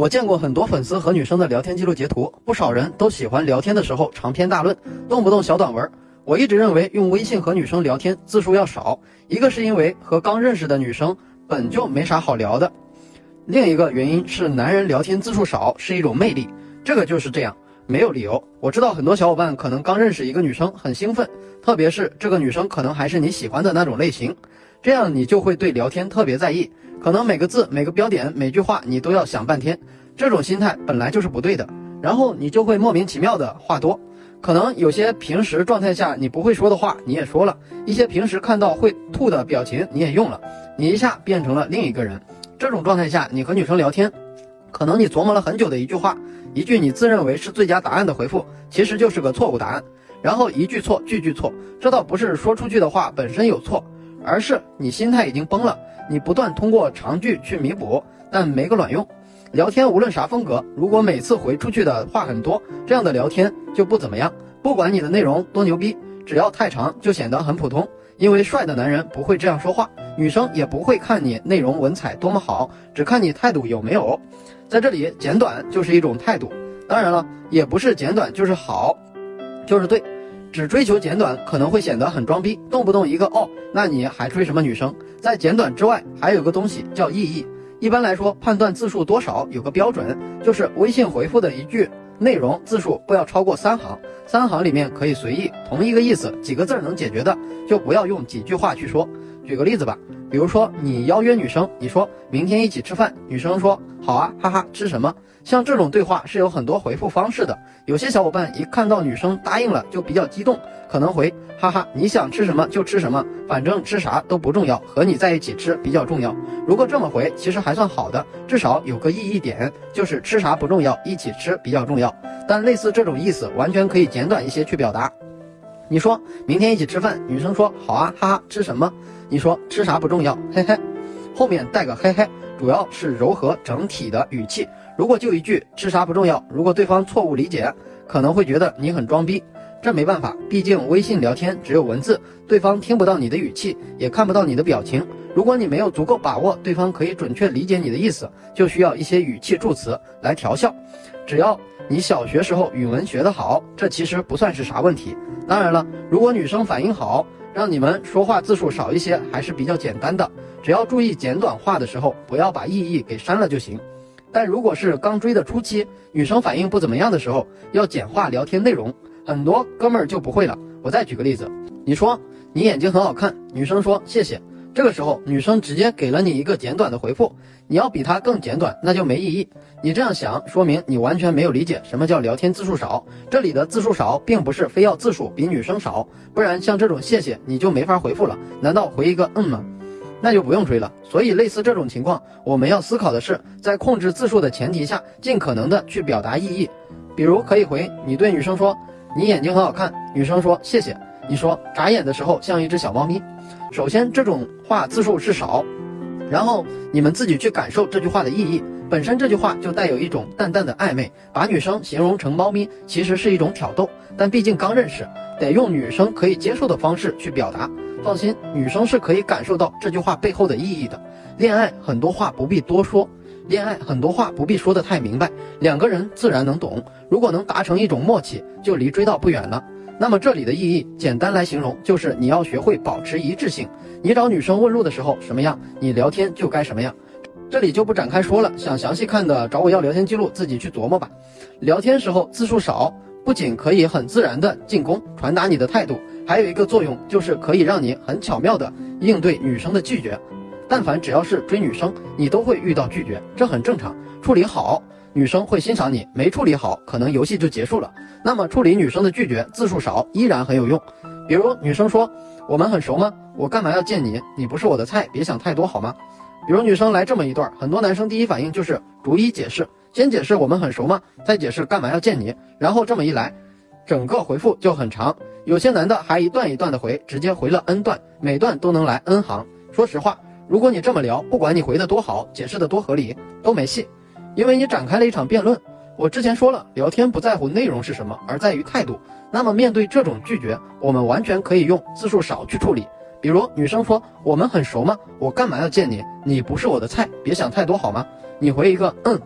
我见过很多粉丝和女生的聊天记录截图，不少人都喜欢聊天的时候长篇大论，动不动小短文。我一直认为用微信和女生聊天字数要少，一个是因为和刚认识的女生本就没啥好聊的，另一个原因是男人聊天字数少是一种魅力，这个就是这样，没有理由。我知道很多小伙伴可能刚认识一个女生很兴奋，特别是这个女生可能还是你喜欢的那种类型，这样你就会对聊天特别在意。可能每个字、每个标点、每句话你都要想半天，这种心态本来就是不对的。然后你就会莫名其妙的话多，可能有些平时状态下你不会说的话你也说了，一些平时看到会吐的表情你也用了，你一下变成了另一个人。这种状态下你和女生聊天，可能你琢磨了很久的一句话，一句你自认为是最佳答案的回复，其实就是个错误答案。然后一句错，句句错，这倒不是说出去的话本身有错，而是你心态已经崩了。你不断通过长句去弥补，但没个卵用。聊天无论啥风格，如果每次回出去的话很多，这样的聊天就不怎么样。不管你的内容多牛逼，只要太长就显得很普通。因为帅的男人不会这样说话，女生也不会看你内容文采多么好，只看你态度有没有。在这里，简短就是一种态度。当然了，也不是简短就是好，就是对。只追求简短可能会显得很装逼，动不动一个哦，那你还追什么女生？在简短之外，还有个东西叫意义。一般来说，判断字数多少有个标准，就是微信回复的一句内容字数不要超过三行，三行里面可以随意，同一个意思几个字能解决的，就不要用几句话去说。举个例子吧，比如说你邀约女生，你说明天一起吃饭，女生说好啊，哈哈，吃什么？像这种对话是有很多回复方式的。有些小伙伴一看到女生答应了就比较激动，可能回哈哈，你想吃什么就吃什么，反正吃啥都不重要，和你在一起吃比较重要。如果这么回，其实还算好的，至少有个意义点，就是吃啥不重要，一起吃比较重要。但类似这种意思，完全可以简短一些去表达。你说明天一起吃饭，女生说好啊，哈哈，吃什么？你说吃啥不重要，嘿嘿，后面带个嘿嘿，主要是柔和整体的语气。如果就一句吃啥不重要，如果对方错误理解，可能会觉得你很装逼。这没办法，毕竟微信聊天只有文字，对方听不到你的语气，也看不到你的表情。如果你没有足够把握，对方可以准确理解你的意思，就需要一些语气助词来调笑。只要你小学时候语文学得好，这其实不算是啥问题。当然了，如果女生反应好。让你们说话字数少一些还是比较简单的，只要注意简短话的时候不要把意义给删了就行。但如果是刚追的初期，女生反应不怎么样的时候，要简化聊天内容，很多哥们儿就不会了。我再举个例子，你说你眼睛很好看，女生说谢谢。这个时候，女生直接给了你一个简短的回复，你要比她更简短，那就没意义。你这样想，说明你完全没有理解什么叫聊天字数少。这里的字数少，并不是非要字数比女生少，不然像这种谢谢你就没法回复了。难道回一个嗯吗？那就不用追了。所以类似这种情况，我们要思考的是，在控制字数的前提下，尽可能的去表达意义。比如可以回你对女生说，你眼睛很好看，女生说谢谢。你说眨眼的时候像一只小猫咪。首先，这种话字数是少，然后你们自己去感受这句话的意义。本身这句话就带有一种淡淡的暧昧，把女生形容成猫咪，其实是一种挑逗。但毕竟刚认识，得用女生可以接受的方式去表达。放心，女生是可以感受到这句话背后的意义的。恋爱很多话不必多说，恋爱很多话不必说的太明白，两个人自然能懂。如果能达成一种默契，就离追到不远了。那么这里的意义，简单来形容，就是你要学会保持一致性。你找女生问路的时候什么样，你聊天就该什么样。这里就不展开说了，想详细看的找我要聊天记录，自己去琢磨吧。聊天时候字数少，不仅可以很自然的进攻，传达你的态度，还有一个作用就是可以让你很巧妙的应对女生的拒绝。但凡只要是追女生，你都会遇到拒绝，这很正常。处理好。女生会欣赏你，没处理好，可能游戏就结束了。那么处理女生的拒绝，字数少依然很有用。比如女生说：“我们很熟吗？我干嘛要见你？你不是我的菜，别想太多好吗？”比如女生来这么一段，很多男生第一反应就是逐一解释，先解释我们很熟吗？再解释干嘛要见你？然后这么一来，整个回复就很长。有些男的还一段一段的回，直接回了 n 段，每段都能来 n 行。说实话，如果你这么聊，不管你回的多好，解释的多合理，都没戏。因为你展开了一场辩论，我之前说了，聊天不在乎内容是什么，而在于态度。那么面对这种拒绝，我们完全可以用字数少去处理。比如女生说：“我们很熟吗？我干嘛要见你？你不是我的菜，别想太多好吗？”你回一个“嗯”，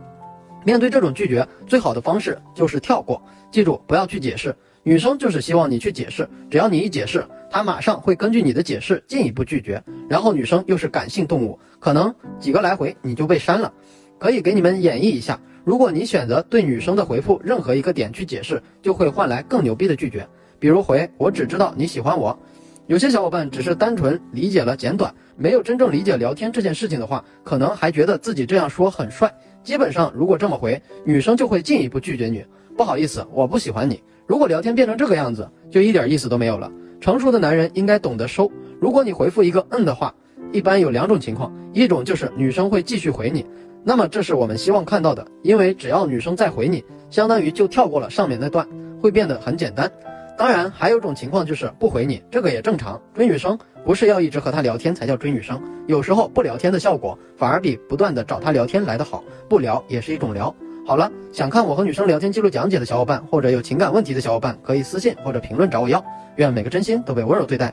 面对这种拒绝，最好的方式就是跳过，记住不要去解释。女生就是希望你去解释，只要你一解释，她马上会根据你的解释进一步拒绝。然后女生又是感性动物，可能几个来回你就被删了。可以给你们演绎一下，如果你选择对女生的回复任何一个点去解释，就会换来更牛逼的拒绝。比如回我只知道你喜欢我。有些小伙伴只是单纯理解了简短，没有真正理解聊天这件事情的话，可能还觉得自己这样说很帅。基本上，如果这么回，女生就会进一步拒绝你。不好意思，我不喜欢你。如果聊天变成这个样子，就一点意思都没有了。成熟的男人应该懂得收。如果你回复一个嗯的话，一般有两种情况，一种就是女生会继续回你，那么这是我们希望看到的，因为只要女生再回你，相当于就跳过了上面那段，会变得很简单。当然，还有种情况就是不回你，这个也正常。追女生不是要一直和她聊天才叫追女生，有时候不聊天的效果反而比不断的找她聊天来得好。不聊也是一种聊。好了，想看我和女生聊天记录讲解的小伙伴，或者有情感问题的小伙伴，可以私信或者评论找我要。愿每个真心都被温柔对待。